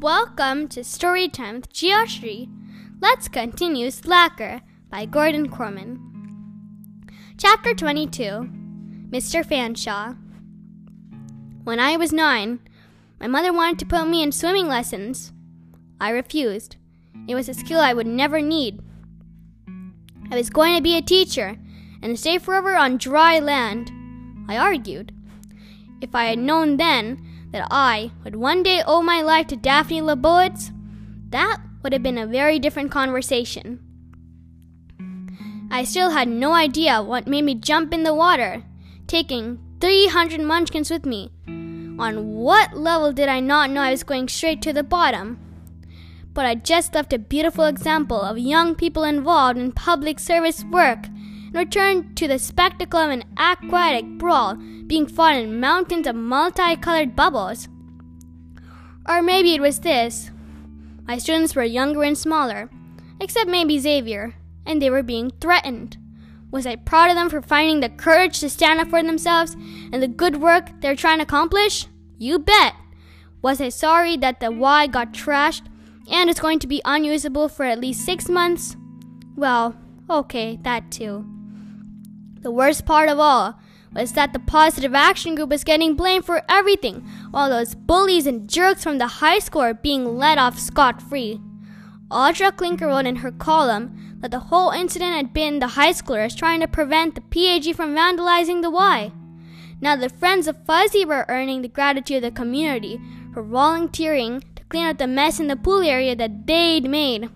Welcome to Storytime with Geoshri. Let's continue Slacker by Gordon Korman. Chapter 22 Mr. Fanshaw. When I was nine, my mother wanted to put me in swimming lessons. I refused. It was a skill I would never need. I was going to be a teacher and stay forever on dry land. I argued. If I had known then that I would one day owe my life to Daphne Lebowitz, that would have been a very different conversation. I still had no idea what made me jump in the water, taking 300 munchkins with me. On what level did I not know I was going straight to the bottom? But I just left a beautiful example of young people involved in public service work and returned to the spectacle of an aquatic brawl being fought in mountains of multicolored bubbles. Or maybe it was this. My students were younger and smaller, except maybe Xavier, and they were being threatened. Was I proud of them for finding the courage to stand up for themselves and the good work they're trying to accomplish? You bet. Was I sorry that the Y got trashed and is going to be unusable for at least six months? Well, okay, that too. The worst part of all was that the positive action group was getting blamed for everything, while those bullies and jerks from the high school are being let off scot free. Audra Klinker wrote in her column that the whole incident had been the high schoolers trying to prevent the PAG from vandalizing the Y. Now the friends of Fuzzy were earning the gratitude of the community for volunteering to clean up the mess in the pool area that they'd made.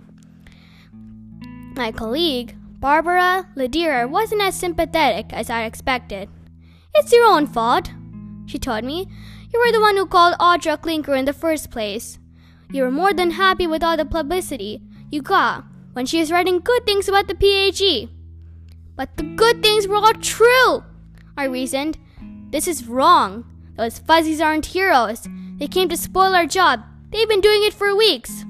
My colleague, Barbara Ledirer, wasn't as sympathetic as I expected. It's your own fault, she told me. You were the one who called Audra Klinker in the first place. You were more than happy with all the publicity you got when she was writing good things about the PAG. But the good things were all true, I reasoned. This is wrong. Those fuzzies aren't heroes. They came to spoil our job. They've been doing it for weeks.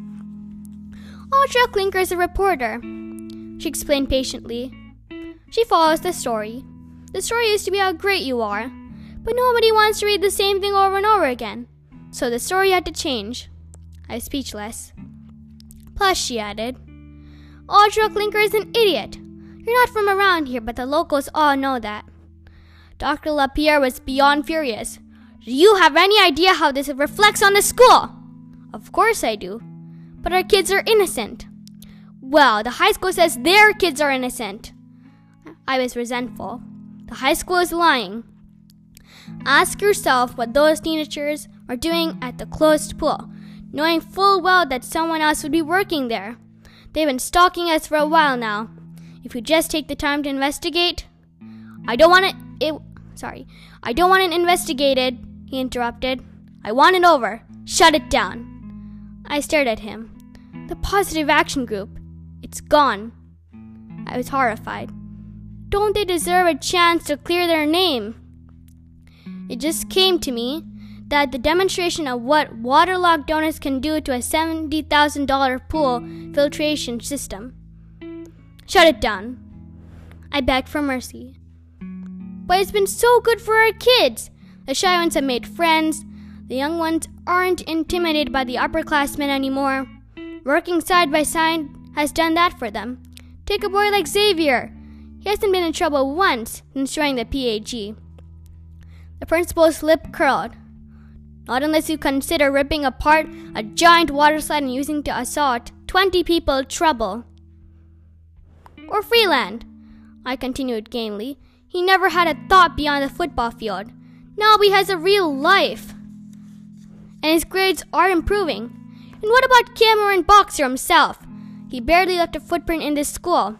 Audra Klinker is a reporter, she explained patiently. She follows the story. The story used to be how great you are, but nobody wants to read the same thing over and over again. So the story had to change. I was speechless. Plus, she added, Audra Klinker is an idiot. You're not from around here, but the locals all know that. Dr. LaPierre was beyond furious. Do you have any idea how this reflects on the school? Of course I do. But our kids are innocent. Well, the high school says their kids are innocent. I was resentful. The high school is lying. Ask yourself what those teenagers are doing at the closed pool, knowing full well that someone else would be working there. They've been stalking us for a while now. If you just take the time to investigate, I don't want it. It sorry, I don't want it investigated. He interrupted. I want it over. Shut it down. I stared at him. The positive action group. It's gone. I was horrified. Don't they deserve a chance to clear their name? It just came to me that the demonstration of what waterlogged donuts can do to a $70,000 pool filtration system. Shut it down. I begged for mercy. But it's been so good for our kids. The shy ones have made friends. The young ones aren't intimidated by the upperclassmen anymore. Working side by side has done that for them. Take a boy like Xavier. He hasn't been in trouble once since joining the PAG. The principal's lip curled. Not unless you consider ripping apart a giant water slide and using to assault 20 people trouble. Or Freeland, I continued gamely. He never had a thought beyond the football field. Now he has a real life. And his grades are improving. And what about Cameron Boxer himself? He barely left a footprint in this school.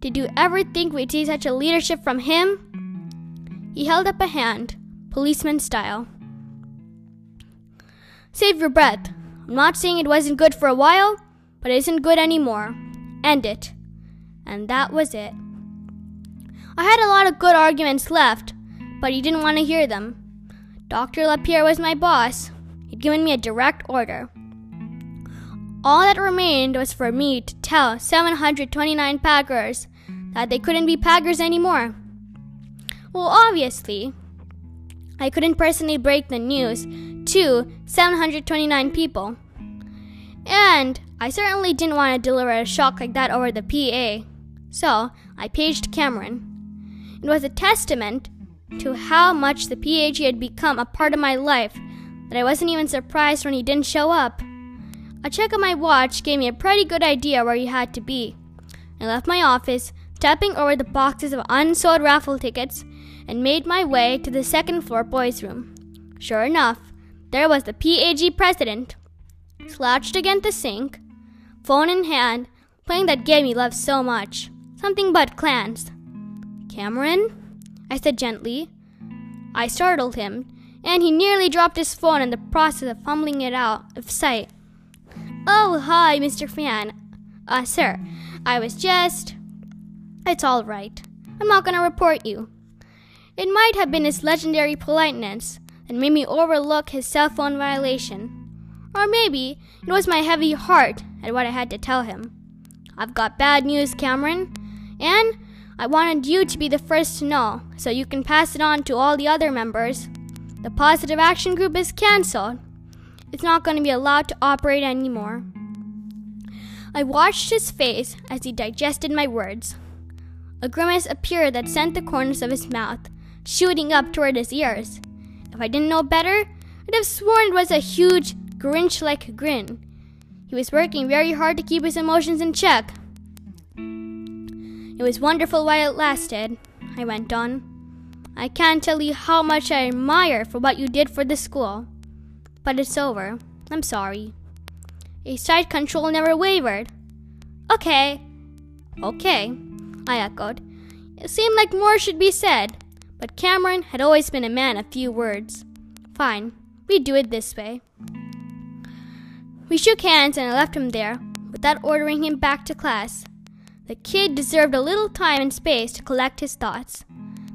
Did you ever think we'd see such a leadership from him? He held up a hand, policeman style. Save your breath. I'm not saying it wasn't good for a while, but it isn't good anymore. End it. And that was it. I had a lot of good arguments left, but he didn't want to hear them. Dr. LaPierre was my boss. He'd given me a direct order. All that remained was for me to tell 729 Packers that they couldn't be Packers anymore. Well, obviously, I couldn't personally break the news to 729 people. And I certainly didn't want to deliver a shock like that over the PA. So I paged Cameron. It was a testament to how much the PAG had become a part of my life that I wasn't even surprised when he didn't show up. A check on my watch gave me a pretty good idea where he had to be. I left my office, stepping over the boxes of unsold raffle tickets, and made my way to the second floor boys' room. Sure enough, there was the PAG president, slouched against the sink, phone in hand, playing that game he loved so much. Something but clans. Cameron? I said gently. I startled him, and he nearly dropped his phone in the process of fumbling it out of sight. Oh, hi, Mr. Fan. Uh, sir, I was just. It's all right. I'm not gonna report you. It might have been his legendary politeness that made me overlook his cell phone violation. Or maybe it was my heavy heart at what I had to tell him. I've got bad news, Cameron, and I wanted you to be the first to know so you can pass it on to all the other members. The Positive Action Group is cancelled. It's not going to be allowed to operate anymore. I watched his face as he digested my words. A grimace appeared that sent the corners of his mouth shooting up toward his ears. If I didn't know better, I'd have sworn it was a huge, Grinch like grin. He was working very hard to keep his emotions in check. It was wonderful while it lasted, I went on. I can't tell you how much I admire for what you did for the school. But it's over. I'm sorry. His tight control never wavered. Okay. Okay, I echoed. It seemed like more should be said, but Cameron had always been a man of few words. Fine, we do it this way. We shook hands and I left him there, without ordering him back to class. The kid deserved a little time and space to collect his thoughts.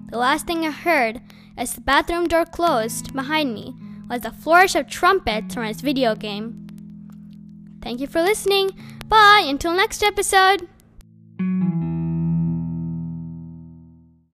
The last thing I heard, as the bathroom door closed behind me, was the flourish of trumpets from his video game. Thank you for listening. Bye until next episode.